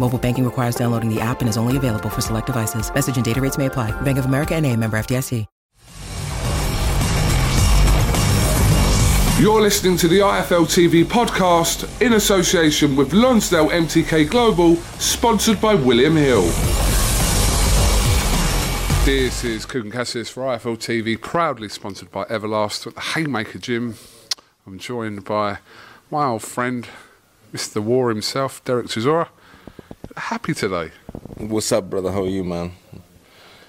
Mobile banking requires downloading the app and is only available for select devices. Message and data rates may apply. Bank of America and a member FDIC. You're listening to the IFL TV podcast in association with Lonsdale MTK Global, sponsored by William Hill. This is Kugan Cassius for IFL TV, proudly sponsored by Everlast at the Haymaker Gym. I'm joined by my old friend, Mr. War himself, Derek Chisora. Happy today. What's up, brother? How are you, man?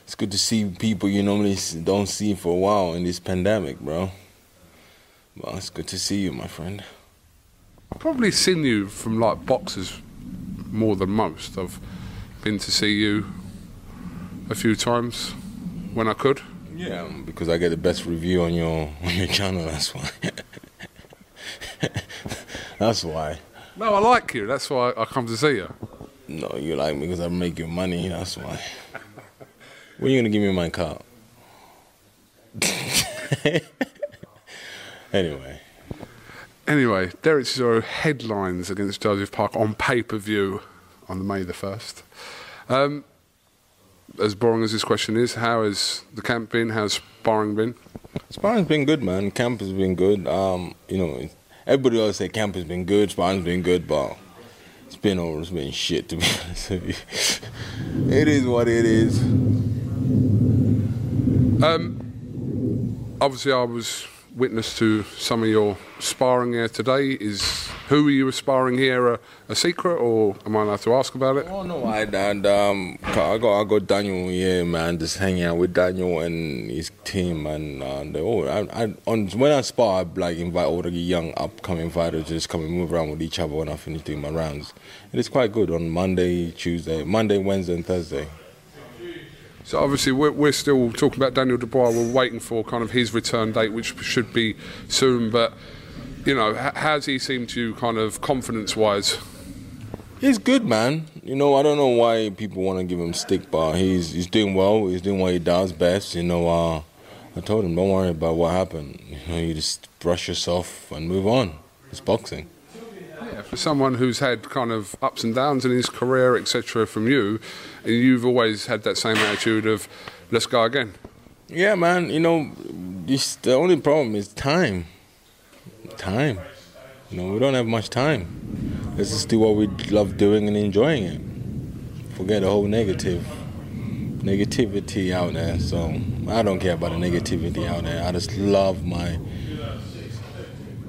It's good to see people you normally don't see for a while in this pandemic, bro. Well, it's good to see you, my friend. I've probably seen you from like boxes more than most. I've been to see you a few times when I could. Yeah, um, because I get the best review on your on your channel. That's why. that's why. No, I like you. That's why I come to see you. No, you like me because I make you money. That's why. when are you gonna give me my car? Anyway. Anyway, Derek Chisora headlines against Joseph Parker on pay per view on the May the 1st. Um, as boring as this question is, how has the camp been? How's sparring been? Sparring's been good, man. Camp has been good. Um, you know, everybody always say camp has been good, sparring's been good, but been all it's been shit to be honest with you. it is what it is. Um, obviously, I was witness to some of your sparring here today. Is who are you sparring here a, a, secret, or am I allowed to ask about it? Oh no, I and um, I got I got Daniel here, man. Just hanging out with Daniel and his team, and all. I, I on when I spar, I like invite all the young upcoming fighters just come and move around with each other when I finish doing my rounds. It is quite good on Monday, Tuesday, Monday, Wednesday, and Thursday. So obviously we're, we're still talking about Daniel Dubois. We're waiting for kind of his return date, which should be soon. But you know, how's he seemed to you, kind of confidence-wise? He's good, man. You know, I don't know why people want to give him stick, but he's he's doing well. He's doing what he does best. You know, uh, I told him, don't worry about what happened. You know, you just brush yourself and move on. It's boxing. Yeah, for someone who's had kind of ups and downs in his career, etc., from you, you've always had that same attitude of let's go again. Yeah, man. You know, this, the only problem is time. Time. You know, we don't have much time. Let's just do what we love doing and enjoying it. Forget the whole negative negativity out there. So I don't care about the negativity out there. I just love my.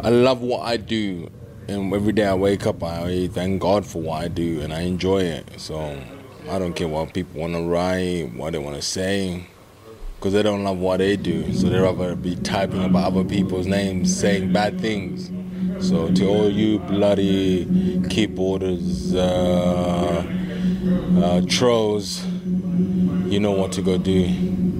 I love what I do, and every day I wake up, I thank God for what I do, and I enjoy it. So I don't care what people want to write, what they want to say, because they don't love what they do. So they'd rather be typing about other people's names, saying bad things. So to all you bloody keyboarders, uh, uh, trolls, you know what to go do.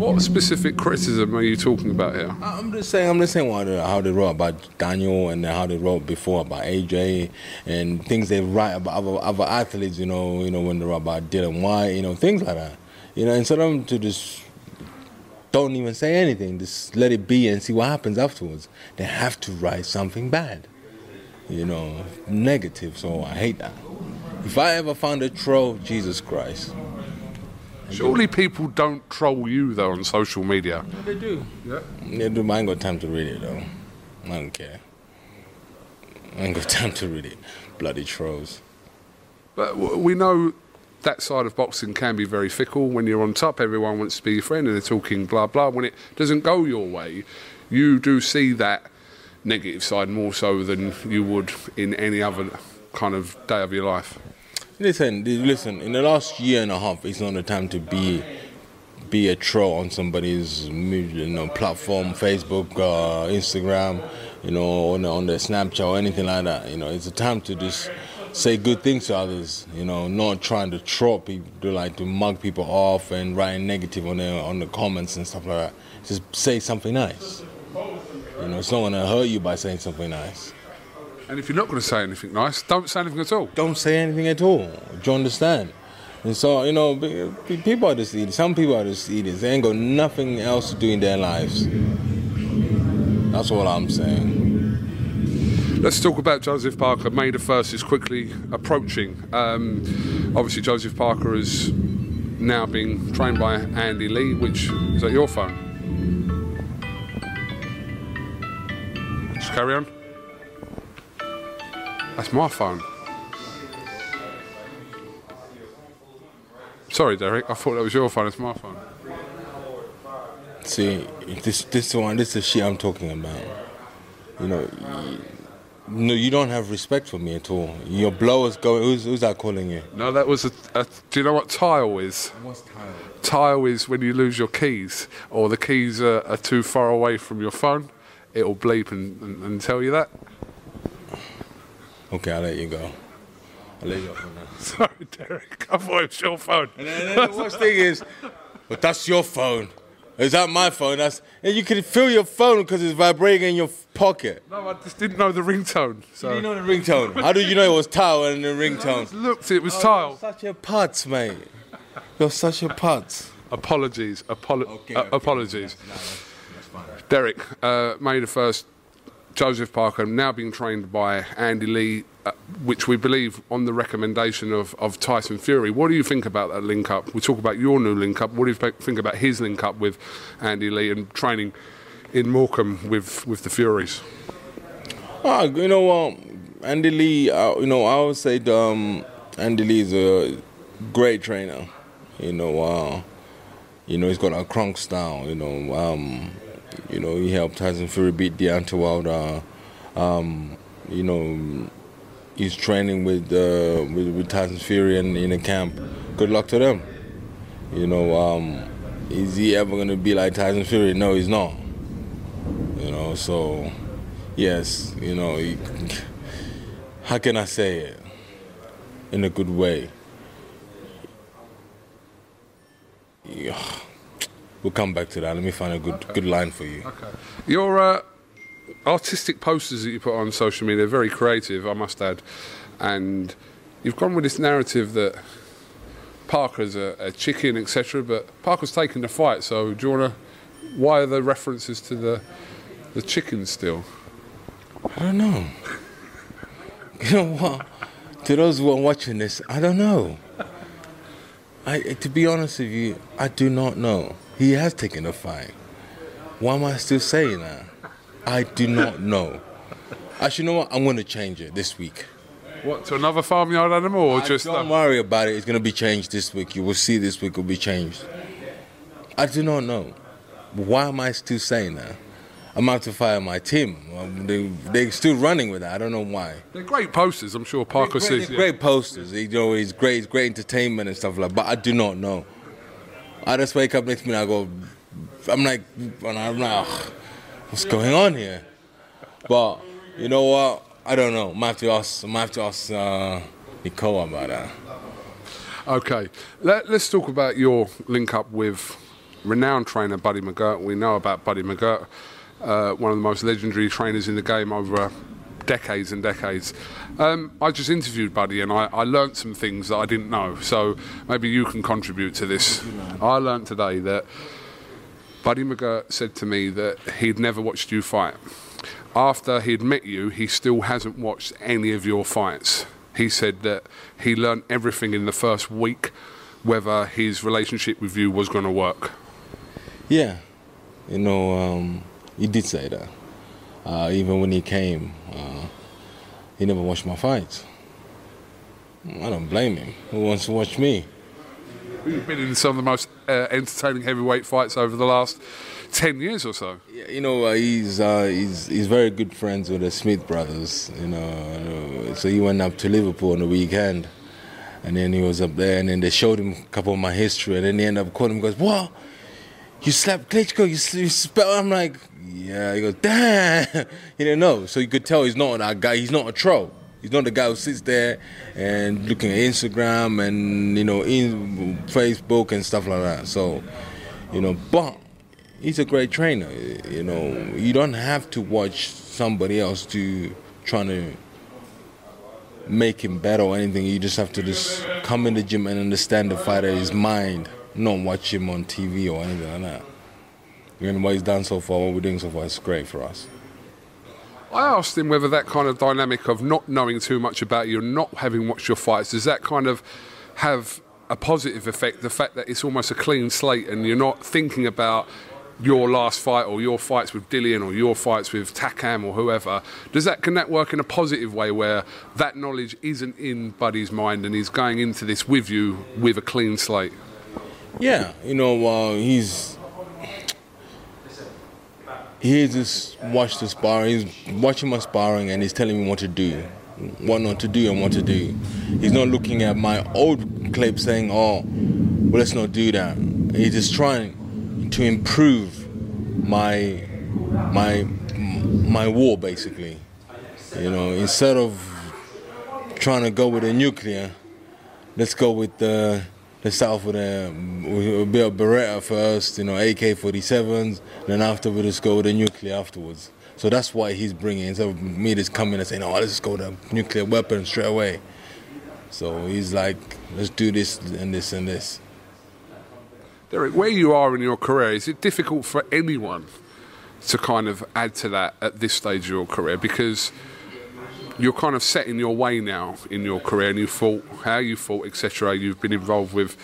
What specific criticism are you talking about here? I'm just saying, I'm just saying what, uh, how they wrote about Daniel and how they wrote before about AJ and things they write about other, other athletes. You know, you know when they wrote about Dillian Whyte, you know things like that. You know, instead of them to just don't even say anything. Just let it be and see what happens afterwards. They have to write something bad, you know, negative. So I hate that. If I ever found a troll, Jesus Christ. Surely people don't troll you though on social media. They do. Yeah. They do. I ain't got time to read it though. I don't care. I ain't got time to read it. Bloody trolls. But we know that side of boxing can be very fickle. When you're on top, everyone wants to be your friend and they're talking blah blah. When it doesn't go your way, you do see that negative side more so than you would in any other kind of day of your life. Listen, listen. In the last year and a half, it's not the time to be be a troll on somebody's you know platform, Facebook, uh, Instagram, you know, on, on their Snapchat or anything like that. You know, it's a time to just say good things to others. You know, not trying to troll people, to like to mug people off and writing negative on their on the comments and stuff like that. Just say something nice. You know, it's not gonna hurt you by saying something nice. And if you're not going to say anything nice, don't say anything at all. don't say anything at all. Do you understand? And so, you know, people are just idiots. Some people are just idiots. They ain't got nothing else to do in their lives. That's all I'm saying. Let's talk about Joseph Parker. May the 1st is quickly approaching. Um, obviously, Joseph Parker is now being trained by Andy Lee, which is at your phone? Just carry on. That's my phone. Sorry, Derek. I thought that was your phone. It's my phone. See, this this one, this is the shit I'm talking about. You know, y- no, you don't have respect for me at all. Your blower's going. Who's, who's that calling you? No, that was a, a. Do you know what tile is? What's time? Tile is when you lose your keys or the keys are, are too far away from your phone. It'll bleep and, and, and tell you that. Okay, I'll let you go. I'll let you go. for now. Sorry, Derek. I thought it was your phone. And then, the worst thing is, but that's your phone. Is that my phone? That's and you can feel your phone because it's vibrating in your f- pocket. No, I just didn't know the ringtone. So You know the ringtone. How did you know it was Tao and the ringtone? looked, it was You're Tile. such a putz, mate. You're such a putz. Apologies. Apolo- Okay, uh, apologies. Derek, uh, May the 1st, Joseph Parker now being trained by Andy Lee, uh, which we believe on the recommendation of, of Tyson Fury. What do you think about that link up? We talk about your new link up. What do you think about his link up with Andy Lee and training in Morecambe with, with the Furies? Ah, you know what? Andy Lee, uh, you know, I would say um, Andy Lee is a great trainer. You know, uh, you know, he's got a Kronk style. You know, um, you know, he helped Tyson Fury beat Deontay Wilder. Um, you know, he's training with, uh, with with Tyson Fury in, in a camp. Good luck to them. You know, um, is he ever gonna be like Tyson Fury? No, he's not. You know, so yes, you know, he, how can I say it in a good way? Yeah. We'll come back to that. Let me find a good good line for you. Okay. Your uh, artistic posters that you put on social media are very creative, I must add. And you've gone with this narrative that Parker's a, a chicken, etc. But Parker's taken the fight, so do you want to. Why are the references to the the chicken still? I don't know. You know what? To those who are watching this, I don't know. I, to be honest with you, I do not know. He has taken a fight. Why am I still saying that? I do not know. Actually, you know what? I'm going to change it this week. What to another farmyard animal or just? don't worry about it. It's going to be changed this week. You will see this week will be changed. I do not know. Why am I still saying that? I'm about to fire my team. Um, They, they're still running with that. I don't know why. they're great posters. I'm sure Parker Great, says. they're great posters. You know, it's great. It's great entertainment and stuff like. that. But I do not know. I just wake up next minute. I go. I'm like, I'm like, what's going on here? But you know what? I don't know. I might have to ask. I might have to ask uh, Nicole about that. Okay, Let, let's talk about your link up with renowned trainer Buddy McGirt. We know about Buddy McGirt, uh, one of the most legendary trainers in the game over decades and decades. Um, I just interviewed Buddy and I, I learnt some things that I didn't know, so maybe you can contribute to this. I learned today that Buddy McGirt said to me that he'd never watched you fight. After he'd met you, he still hasn't watched any of your fights. He said that he learned everything in the first week, whether his relationship with you was going to work. Yeah, you know, um, he did say that. Uh, even when he came, uh, he never watched my fights. I don't blame him. Who wants to watch me? You've been in some of the most uh, entertaining heavyweight fights over the last ten years or so. Yeah, you know, uh, he's uh, he's he's very good friends with the Smith brothers. You know, so he went up to Liverpool on the weekend, and then he was up there, and then they showed him a couple of my history, and then he ended up calling him, goes, "What? You slapped Klitschko? You, you spell?" I'm like, "Yeah." He goes, "Damn!" he didn't know, so you could tell he's not that guy. He's not a troll. He's not the guy who sits there and looking at Instagram and you know in Facebook and stuff like that. So, you know, but he's a great trainer. You know, you don't have to watch somebody else to trying to make him better or anything. You just have to just come in the gym and understand the fighter, his mind, not watch him on TV or anything like that. And what he's done so far, what we're doing so far, is great for us. I asked him whether that kind of dynamic of not knowing too much about you and not having watched your fights, does that kind of have a positive effect? The fact that it's almost a clean slate and you're not thinking about your last fight or your fights with Dillian or your fights with Takam or whoever, does that can that work in a positive way where that knowledge isn't in Buddy's mind and he's going into this with you with a clean slate? Yeah, you know, uh, he's he just watched the sparring. He's watching my sparring and he's telling me what to do, what not to do, and what to do. He's not looking at my old clip saying, "Oh, well, let's not do that." He's just trying to improve my my my war, basically. You know, instead of trying to go with a nuclear, let's go with the let's start with a, a bit of Beretta first, you know, AK-47s, then after we just go with the nuclear afterwards. So that's why he's bringing, instead of me just coming and saying, oh, let's go a nuclear weapon straight away. So he's like, let's do this and this and this. Derek, where you are in your career, is it difficult for anyone to kind of add to that at this stage of your career? Because you're kind of set in your way now in your career and you fought how you fought etc you've been involved with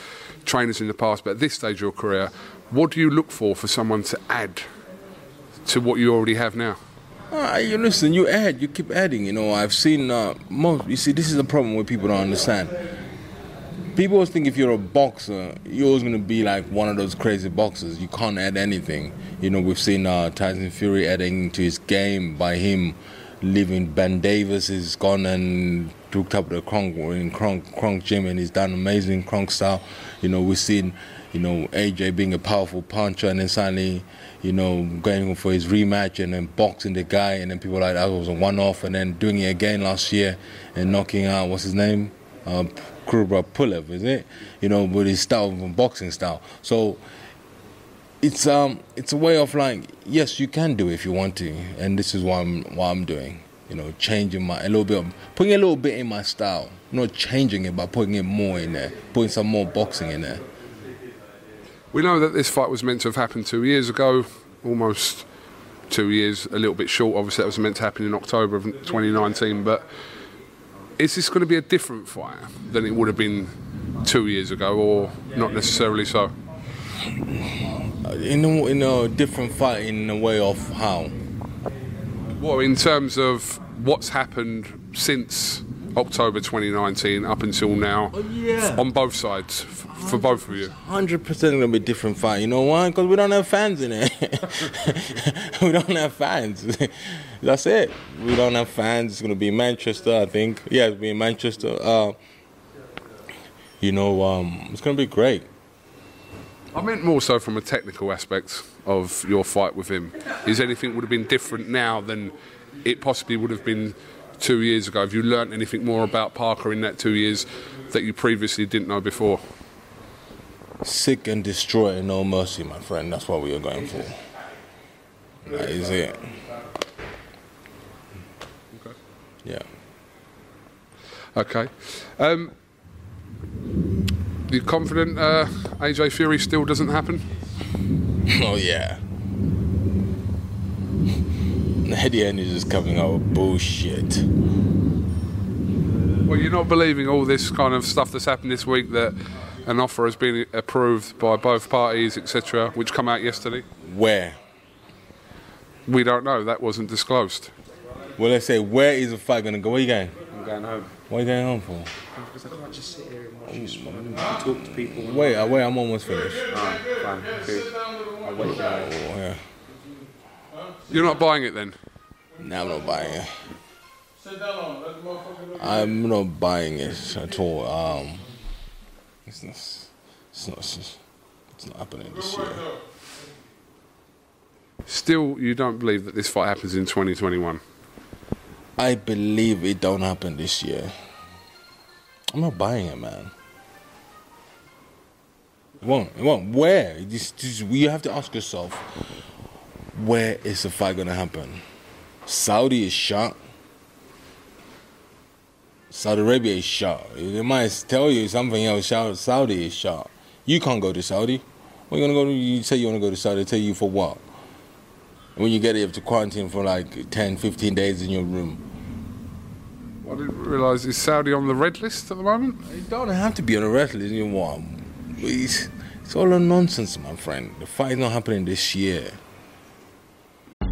trainers in the past but at this stage of your career what do you look for for someone to add to what you already have now? Uh, you listen you add you keep adding you know. I've seen uh, most you see this is a problem where people don't understand. People always think if you're a boxer you're always going to be like one of those crazy boxers. You can't add anything. You know we've seen uh, tyson fury adding to his game by him leaving Ben Davis is gone and took up the Kronk in Kronk, Kronk gym and he's done amazing Kronk style. You know, we've seen, you know, AJ being a powerful puncher and then suddenly, you know, going for his rematch and then boxing the guy and then people like that was a one off and then doing it again last year and knocking out what's his name? Uh, Kubrat Pulev, is it? You know, with his style, of boxing style. So it's um it's a way of like yes you can do if you want to and this is what I'm what I'm doing you know changing my a little bit of, putting a little bit in my style not changing it but putting it more in there putting some more boxing in there. We know that this fight was meant to have happened two years ago almost two years a little bit short. Obviously that was meant to happen in October of 2019 but is this going to be a different fight than it would have been two years ago or not necessarily so in a, in a different fight in a way of how? Well, in terms of what's happened since October 2019 up until now oh, yeah. on both sides for both of you? 100% gonna be a different fight. You know why? Because we don't have fans in it. we don't have fans. That's it. We don't have fans. It's gonna be Manchester, I think. Yeah, it's be in Manchester. Uh, you know, um, it's gonna be great. I meant more so from a technical aspect of your fight with him. Is anything would have been different now than it possibly would have been two years ago? Have you learnt anything more about Parker in that two years that you previously didn't know before? Sick and destroy no mercy, my friend. That's what we are going for. That is it. Okay. Yeah. Okay. Um, you confident uh, AJ Fury still doesn't happen? Oh yeah. Eddie Hearn is just coming out with bullshit. Well, you're not believing all this kind of stuff that's happened this week that an offer has been approved by both parties, etc., which come out yesterday. Where? We don't know. That wasn't disclosed. Well, let's say where is the fight gonna go? Where are you going? I'm going home Where you going home for? because I can't just sit here and watch you spar and talk to people. And Wait, uh, wait, I'm almost finished. Ah, fine. Good. I'll wait there. Oh, yeah. You're not buying it then? No, I'm not buying it. I'm not buying it at all. Um, it's not. It's not. It's not happening this year. Still, you don't believe that this fight happens in 2021? I believe it don't happen this year. I'm not buying it, man. It won't. It won't. Where? This, this, you have to ask yourself, where is the fight gonna happen? Saudi is shot. Saudi Arabia is shot. They might tell you something else. Saudi is shot. You can't go to Saudi. Where you gonna go? To, you say you wanna go to Saudi. They tell you for what? When you get there, you have to quarantine for like 10, 15 days in your room. I didn't realise is Saudi on the red list at the moment. You don't have to be on a wrestling you want. It's, it's all a nonsense, my friend. The fight's not happening this year.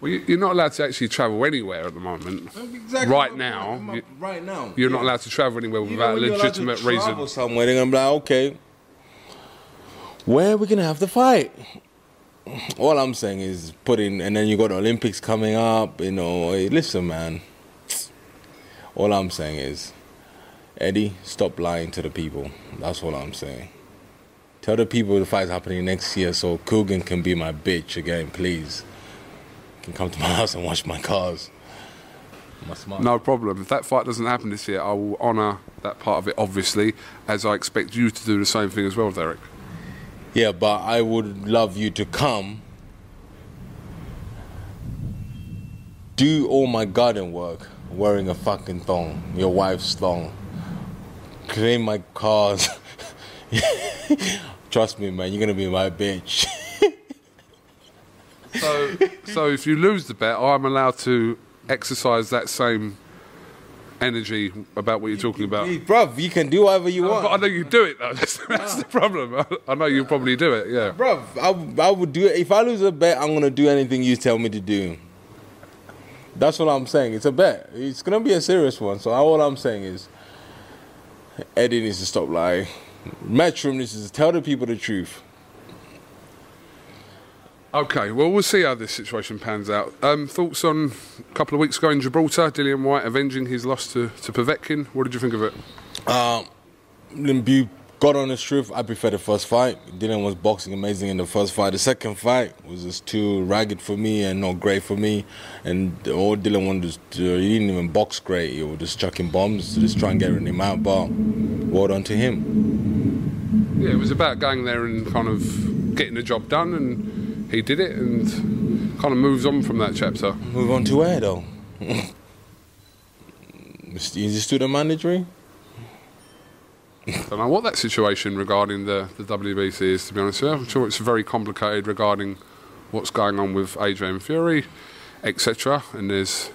Well, you- you're not allowed to actually travel anywhere at the moment. Right now, you- right now, You're not allowed to travel anywhere without a legitimate reason. Somewhere they're gonna be like, okay, where are we gonna have the fight? All I'm saying is put in, and then you got the Olympics coming up. You know, hey, listen, man. All I'm saying is, Eddie, stop lying to the people. That's all I'm saying. Tell the people the fight's happening next year, so Kugan can be my bitch again, please. Can come to my house and wash my cars. My. No problem. If that fight doesn't happen this year, I will honour that part of it, obviously, as I expect you to do the same thing as well, Derek. Yeah, but I would love you to come, do all my garden work wearing a fucking thong, your wife's thong, clean my cars. Trust me, man, you're gonna be my bitch. So, so if you lose the bet, I'm allowed to exercise that same energy about what you're talking about. Bruv, you can do whatever you But I want. know you do it though. That's, that's the problem. I, I know you probably do it. Yeah. Bruv, I, I would do it. If I lose a bet, I'm gonna do anything you tell me to do. That's what I'm saying. It's a bet. It's gonna be a serious one. So all I'm saying is, Eddie needs to stop lying. Matchroom needs to tell the people the truth. Okay. Well, we'll see how this situation pans out. Um, thoughts on a couple of weeks ago in Gibraltar, Dillian Whyte avenging his loss to to Povetkin. What did you think of it? Um, Limbu got on his truth. I prefer the first fight. Dillian was boxing amazing in the first fight. The second fight was just too ragged for me and not great for me. And all Dillian wanted to, he didn't even box great. He was just chucking bombs to just try and get him out. But well done to him. Yeah, it was about going there and kind of getting the job done, and he did it, and kind of moves on from that chapter. Move on to where though? Is he the mandatory? don't know what that situation regarding the, the WBC is, to be honest with you. I'm sure it's very complicated regarding what's going on with AJ and Fury, etc. And there's,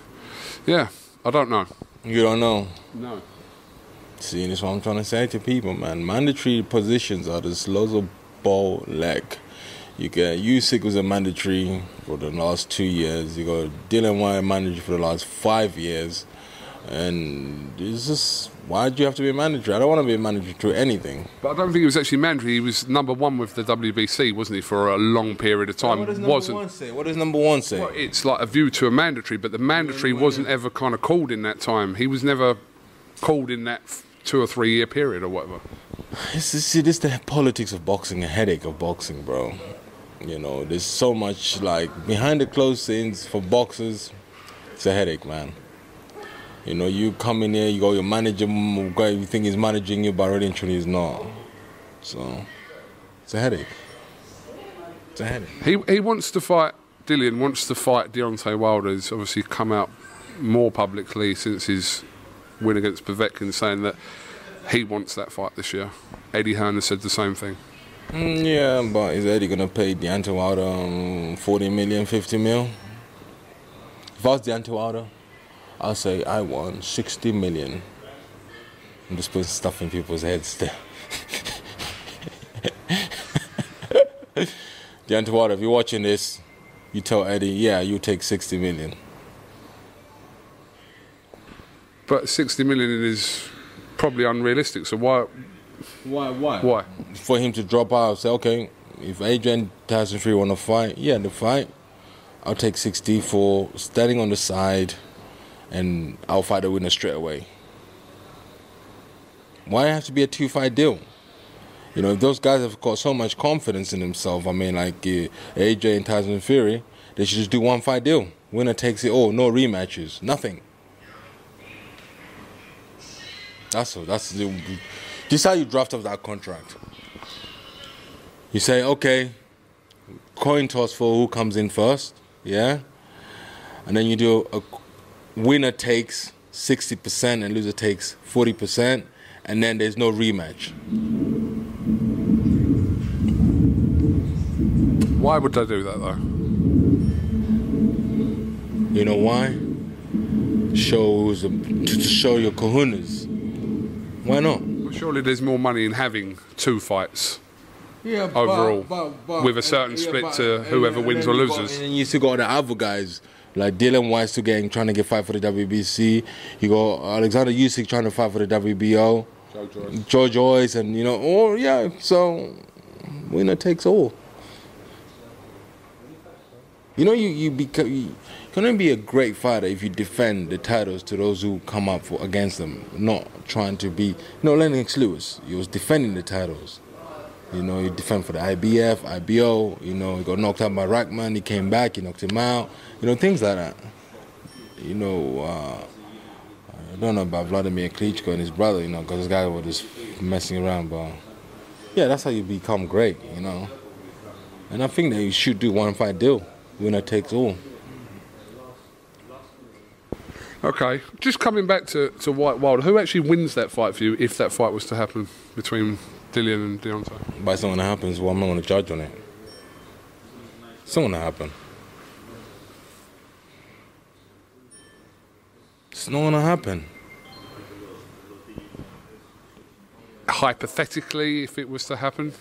yeah, I don't know. You don't know. No. See, that's what I'm trying to say to people, man. Mandatory positions are just loads of ball leg. You get Usyk was a mandatory for the last two years. You got Dillian Whyte mandatory for the last five years, and it's just why do you have to be a manager? I don't want to be a manager to anything. But I don't think he was actually mandatory. He was number one with the WBC, wasn't he, for a long period of time? What does number wasn't. one say? What does number one say? Well, it's like a view to a mandatory, but the mandatory mm. wasn't ever kind of called in that time. He was never called in that two or three year period or whatever. It's, this the politics of boxing, a headache of boxing, bro. You know, there's so much like behind the closed scenes for boxers. It's a headache, man. You know, you come in here, you go, your manager, guy, you think he's managing you, but really and he's not. So, it's a headache. It's a headache. He he wants to fight. Dillian wants to fight Deontay Wilder. He's obviously come out more publicly since his win against Povetkin, saying that he wants that fight this year. Eddie Hearn has said the same thing. Mm, yeah, but is Eddie gonna pay Deontay Wilder um, 40 million, 50 mil? If I was Deontay Wilder, I'll say I won 60 million. I'm just putting stuff in people's heads there. Deontay Wilder, if you're watching this, you tell Eddie, yeah, you take 60 million. But 60 million is probably unrealistic. So why? Why? Why? Why? For him to drop out, say, okay, if AJ and Tyson Fury want to fight, yeah, the fight. I'll take 60 for standing on the side, and I'll fight the winner straight away. Why have to be a two-fight deal? You know, if those guys have got so much confidence in themselves, I mean, like uh, AJ and Tyson Fury, they should just do one fight deal. Winner takes it all, no rematches, nothing. That's that's the, this is how you draft up that contract. You say, okay, coin toss for who comes in first, yeah, and then you do a winner takes sixty percent and loser takes forty percent, and then there's no rematch. Why would I do that though? You know why? Shows to show your kahunas. Why not? Well, surely there's more money in having two fights Yeah, overall, with a certain split to whoever wins or loses. And you still got the other guys like Dillian Whyte still getting trying to get fight for the WBC. You got Alexander Usyk trying to fight for the WBO. George Joyce and you know, oh yeah. So winner takes all. You know, you you become you can only be a great fighter if you defend the titles to those who come up for against them, not trying to be. You know, Lennox Lewis, he was defending the titles. You know, he defended for the IBF, IBO. You know, he got knocked out by Rahman. He came back, he knocked him out. You know, things like that. You know, uh, I don't know about Vladimir Klitschko and his brother. You know, because this guy was just messing around. But yeah, that's how you become great. You know, and I think that you should do one fight deal, winner takes all. Okay, just coming back to, to White Wilder, who actually wins that fight for you if that fight was to happen between Dillian and Deontay? By something that happens, well, I'm not going to judge on it. Something that happen. It's not going to happen. Hypothetically, if it was to happen,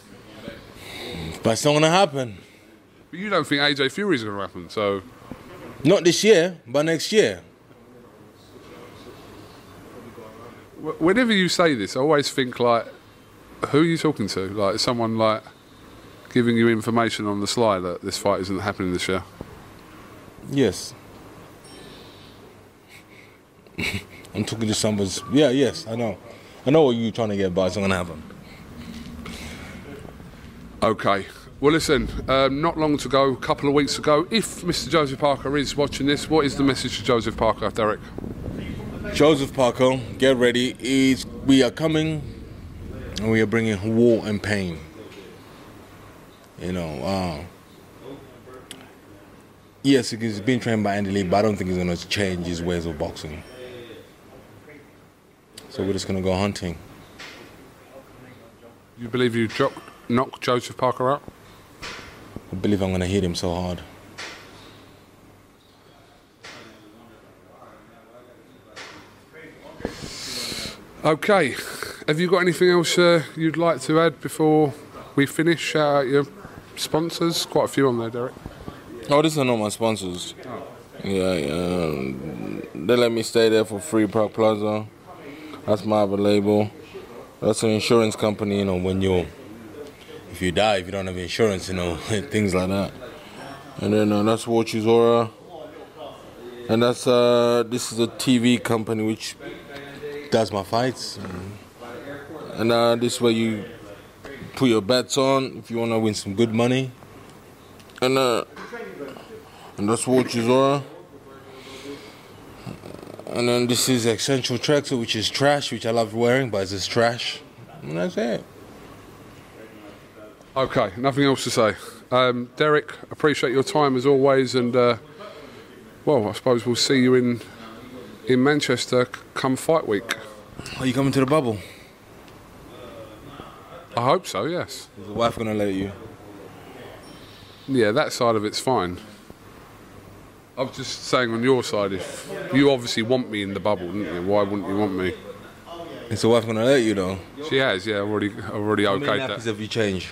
But it's not going to happen. but you don't think AJ Fury is going to happen, so Not this year, but next year. Whenever you say this, I always think like, who are you talking to? Like someone like giving you information on the sly that this fight isn't happening this year. Yes. I'm talking to someone's. Yeah, yes, I know. I know what you're trying to get, but it's not going to happen. Okay. Well, listen, um, not long to go, a couple of weeks ago. If Mr. Joseph Parker is watching this, what is the message to Joseph Parker, Derek? Joseph Parker, get ready. Is we are coming, and we are bringing war and pain. You know, uh, yes, he's been trained by Andy Lee, but I don't think he's going to change his ways of boxing. So we're just going to go hunting. You believe you jo- knock Joseph Parker out? I believe I'm going to hit him so hard. Okay. Have you got anything else uh, you'd like to add before we finish? Shout out your sponsors. Quite a few on there, Derek. Oh, these are not my sponsors. Yeah, yeah. They let me stay there for free, Park Plaza. That's my other label. That's an insurance company, you know, when you, if you die, if you don't have insurance, you know, things like that. And then uh, that's Watchuzora. And that's, uh, this is a TV company which does my fights. And uh, this is where you put your bets on if you want to win some good money. And uh, and that's what Zora. And then this is Essential Tracksuit, which is trash, which I love wearing, but it's just trash. And that's it. Okay, nothing else to say. Um, Derek, appreciate your time as always, and uh, well, I suppose we'll see you in in Manchester come fight week. Are you coming to the bubble? I hope so. Yes. Is the wife gonna let you? Yeah, that side of it's fine. I was just saying on your side, if you obviously want me in the bubble, didn't you? Why wouldn't you want me? Is the wife gonna let you though? She has, yeah. I've already, I've already How many nappies that. have you changed?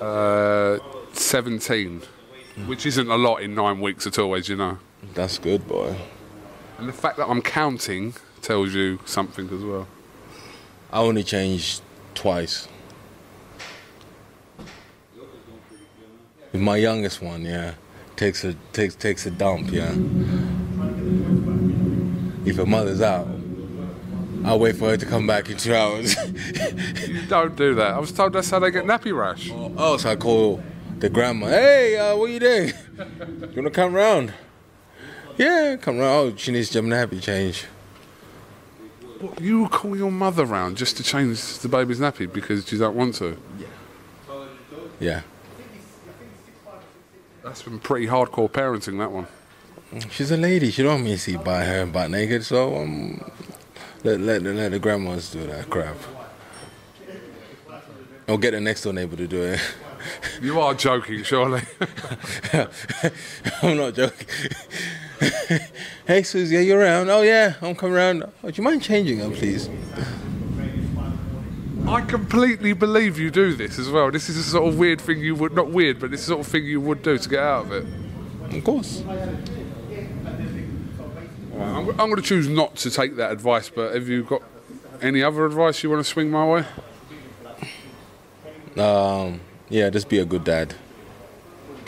Uh, Seventeen, which isn't a lot in nine weeks at all, as you know. That's good, boy. And the fact that I'm counting tells you something as well. I only changed twice. My youngest one, yeah, takes a takes takes a dump, yeah. If her mother's out, I'll wait for her to come back in two hours. You don't do that. I was told that's how they get nappy rash. oh, so I call the grandma. Hey, uh, what you doing? You wanna come round? Yeah, come round. Oh, she needs some nappy change. What, you will call your mother round just to change the baby's nappy because you don't want to. Yeah, Yeah. That's been pretty hardcore parenting, that one. she's a lady. She don't want me to see by her butt naked, so um, let let let the grandmas do that crap. Or get the next door neighbor to do it. You are joking, surely. I'm not joking. hey, Susie, are you around? Oh, yeah, I'm coming around. Oh, do you mind changing them, please? I completely believe you do this as well. This is a sort of weird thing you would, not weird, but this is the sort of thing you would do to get out of it. Of course. I'm, I'm going to choose not to take that advice, but have you got any other advice you want to swing my way? Um, yeah, just be a good dad.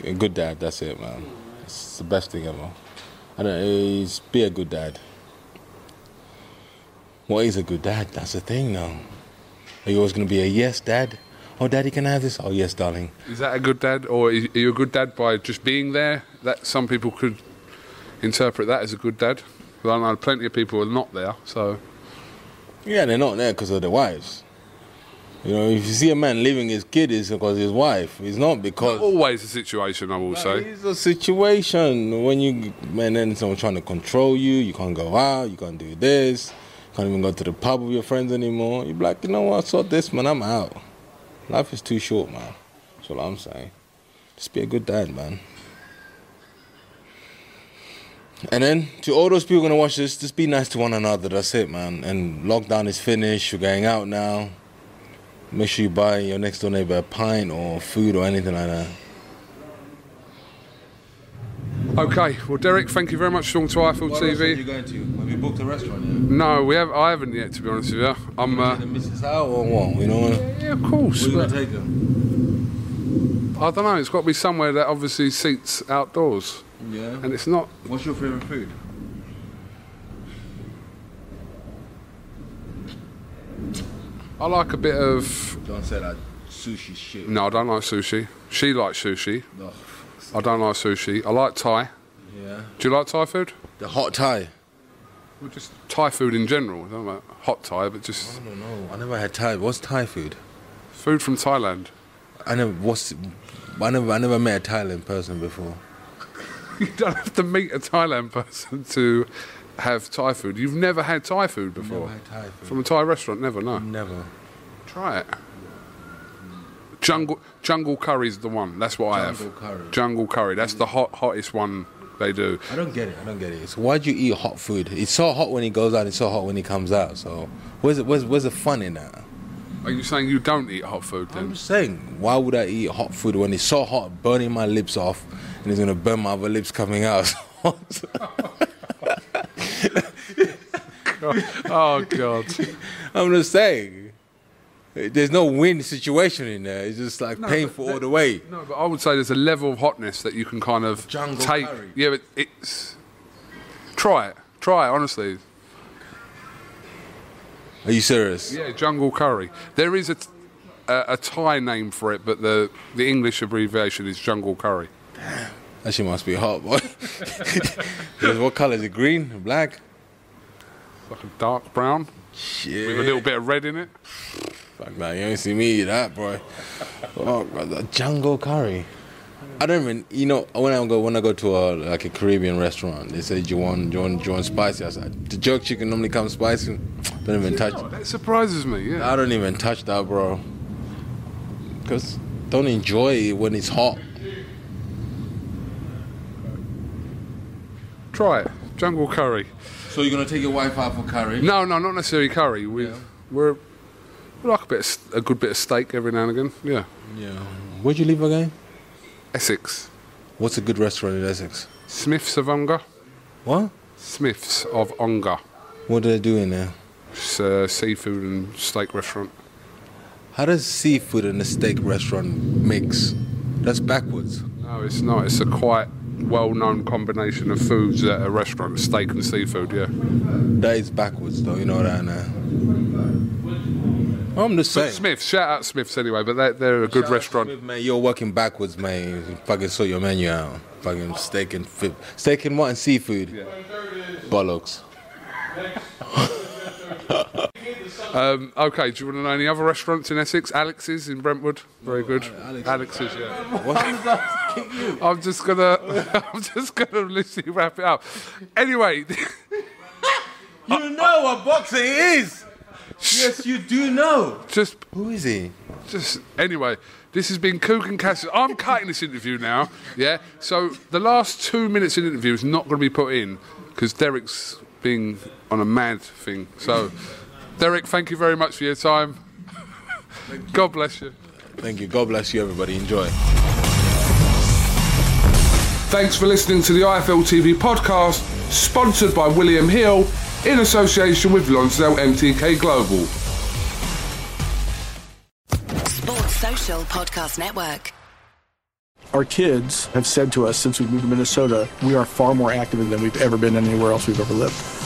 A good dad, that's it, man. It's the best thing ever. I don't is be a good dad. What is a good dad? That's the thing now. Are you always going to be a yes, dad? Oh, daddy, can I have this? Oh, yes, darling. Is that a good dad, or are you a good dad by just being there? That some people could interpret that as a good dad. But I know plenty of people are not there, so Yeah, they're not there because of their wives. You know, if you see a man leaving his kid, it's because his wife. It's not because. always a situation. I will say. It's a situation when you, man, then someone trying to control you. You can't go out. You can't do this. You Can't even go to the pub with your friends anymore. You be like, you know what? I saw this, man. I'm out. Life is too short, man. That's all I'm saying. Just be a good dad, man. And then to all those people gonna watch this, just be nice to one another. That's it, man. And lockdown is finished. You're going out now. Make sure you buy your next door neighbor a pint or food or anything like that. Okay, well, Derek, thank you very much for talking to IFL TV. Are you going to? Have you booked a restaurant yet? No, we have. I haven't yet, to be honest with you. I'm. Uh, the missus out or what? You know? yeah, of course. Where are you gonna take her? I don't know. It's got to be somewhere that obviously seats outdoors, Yeah. and it's not. What's your favorite food? I like a bit of. Don't say that sushi shit. No, I don't like sushi. She likes sushi. No. I don't like sushi. I like Thai. Yeah. Do you like Thai food? The hot Thai. Well, just Thai food in general. I don't about hot Thai, but just I don't know. I never had Thai. What's Thai food? food from Thailand. I never. What's? I never. I never met a Thailand person before. You don't have to meet a Thailand person to have Thai food. You've never had Thai food before. Never had Thai food. From a Thai restaurant, never, no. Never. Try it. Jungle Jungle Curry's the one. That's what I Jungle have. curry. Jungle Curry. That's the hot hottest one they do. I don't get it. I don't get it. So why do you eat hot food? It's so hot when he goes out. It's so hot when he comes out. So where's it? Where's, where's the fun in that? Are you saying you don't eat hot food then? I'm just saying, why would I eat hot food when it's so hot, burning my lips off, and it's gonna burn my other lips coming out? oh God. I'm just saying, there's no win situation in there. It's just like painful all the way. No, but I would say there's a level of hotness that you can kind of Jungle take. curry. Yeah, but it's try it. Try it honestly. Are you serious? Yeah, jungle curry. There is a, t- a, a Thai name for it, but the the English abbreviation is jungle curry. Damn, that shit must be hot, boy. What color is it? Green, black? Like a dark brown Shit. with a little bit of red in it. Fuck man, you ain't see me eat that, boy. Oh, the jungle curry. I don't even, you know, when I go when I go to a like a Caribbean restaurant, they say, "Do you want, do you want, do you want spicy?" I said, "The jerk chicken normally comes spicy." Don't even touch. Oh, that surprises me. Yeah. I don't even touch that, bro. Cause don't enjoy it when it's hot. Try it. Jungle curry. So you're gonna take your wife out for curry? No, no, not necessarily curry. We, we're we like a bit, of, a good bit of steak every now and again. Yeah. Yeah. Where'd you live again? Essex, What's a good restaurant in Essex? Smiths of Ongar. What? Smiths of Ongar. What do they do in there? It's a seafood and steak restaurant. How does seafood and a steak restaurant mix? That's backwards. No, it's not. It's a quite well-known combination of foods at a restaurant: steak and seafood. Yeah. That is backwards, though. You know that now. I'm just But saying. Smiths, shout out Smiths anyway. But they're, they're a good restaurant. Smith, man, you're working backwards, man. You fucking sort your menu out. Fucking steak and fi- steak and what and seafood. Bollocks. Um, okay, do you want to know any other restaurants in Essex? Alex's in Brentwood, very good. Alex's, yeah. I'm just gonna, I'm just gonna literally wrap it up. Anyway, You know what boxing is. Yes, you do know. just, Who is he? just anyway. This has been Kugan Cassius. I'm cutting this interview now, yeah. So the last two minutes of the interview is not going to be put in because Derek's being on a mad thing. So, Derek, thank you very much for your time. God bless you. Thank you. God bless you, everybody. Enjoy. Thanks for listening to the IFL TV podcast, sponsored by William Hill in association with Lonsdale MTK Global. Sports Social Podcast Network. Our kids have said to us since we moved to Minnesota, we are far more active than we've ever been anywhere else we've ever lived.